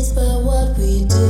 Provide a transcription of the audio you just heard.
is but what we do.